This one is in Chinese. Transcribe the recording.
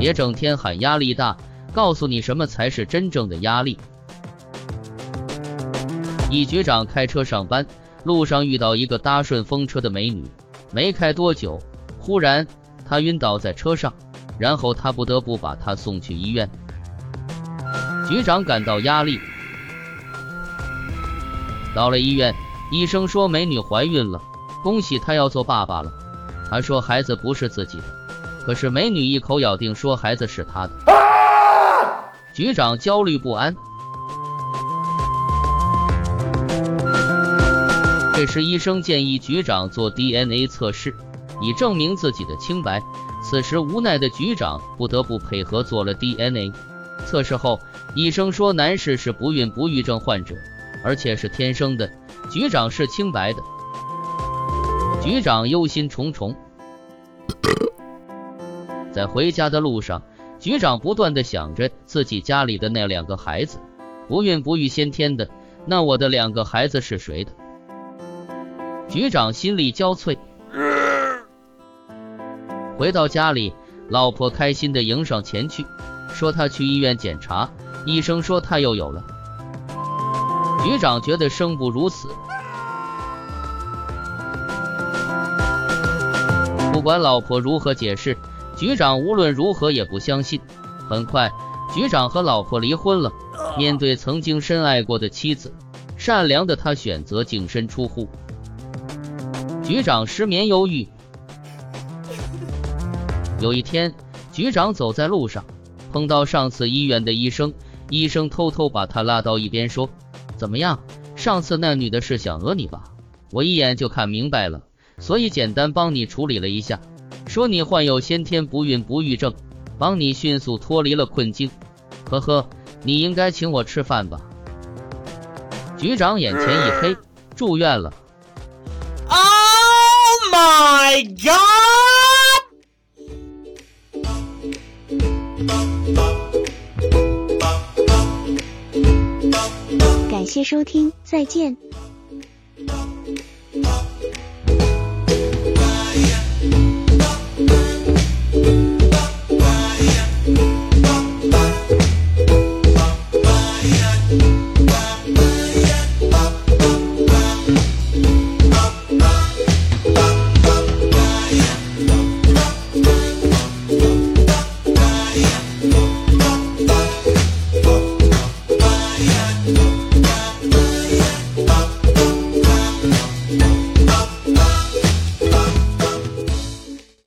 别整天喊压力大，告诉你什么才是真正的压力。一局长开车上班，路上遇到一个搭顺风车的美女，没开多久，忽然她晕倒在车上，然后他不得不把她送去医院。局长感到压力，到了医院，医生说美女怀孕了，恭喜她要做爸爸了。他说孩子不是自己的，可是美女一口咬定说孩子是她的。局长焦虑不安。这时医生建议局长做 DNA 测试，以证明自己的清白。此时无奈的局长不得不配合做了 DNA 测试后，医生说男士是不孕不育症患者，而且是天生的，局长是清白的。局长忧心忡忡，在回家的路上，局长不断的想着自己家里的那两个孩子，不孕不育先天的，那我的两个孩子是谁的？局长心力交瘁。回到家里，老婆开心的迎上前去，说她去医院检查，医生说她又有了。局长觉得生不如死。不管老婆如何解释，局长无论如何也不相信。很快，局长和老婆离婚了。面对曾经深爱过的妻子，善良的他选择净身出户。局长失眠忧郁。有一天，局长走在路上，碰到上次医院的医生。医生偷偷把他拉到一边，说：“怎么样？上次那女的是想讹你吧？我一眼就看明白了。”所以简单帮你处理了一下，说你患有先天不孕不育症，帮你迅速脱离了困境。呵呵，你应该请我吃饭吧？局长眼前一黑，住院了。Oh my god！感谢收听，再见。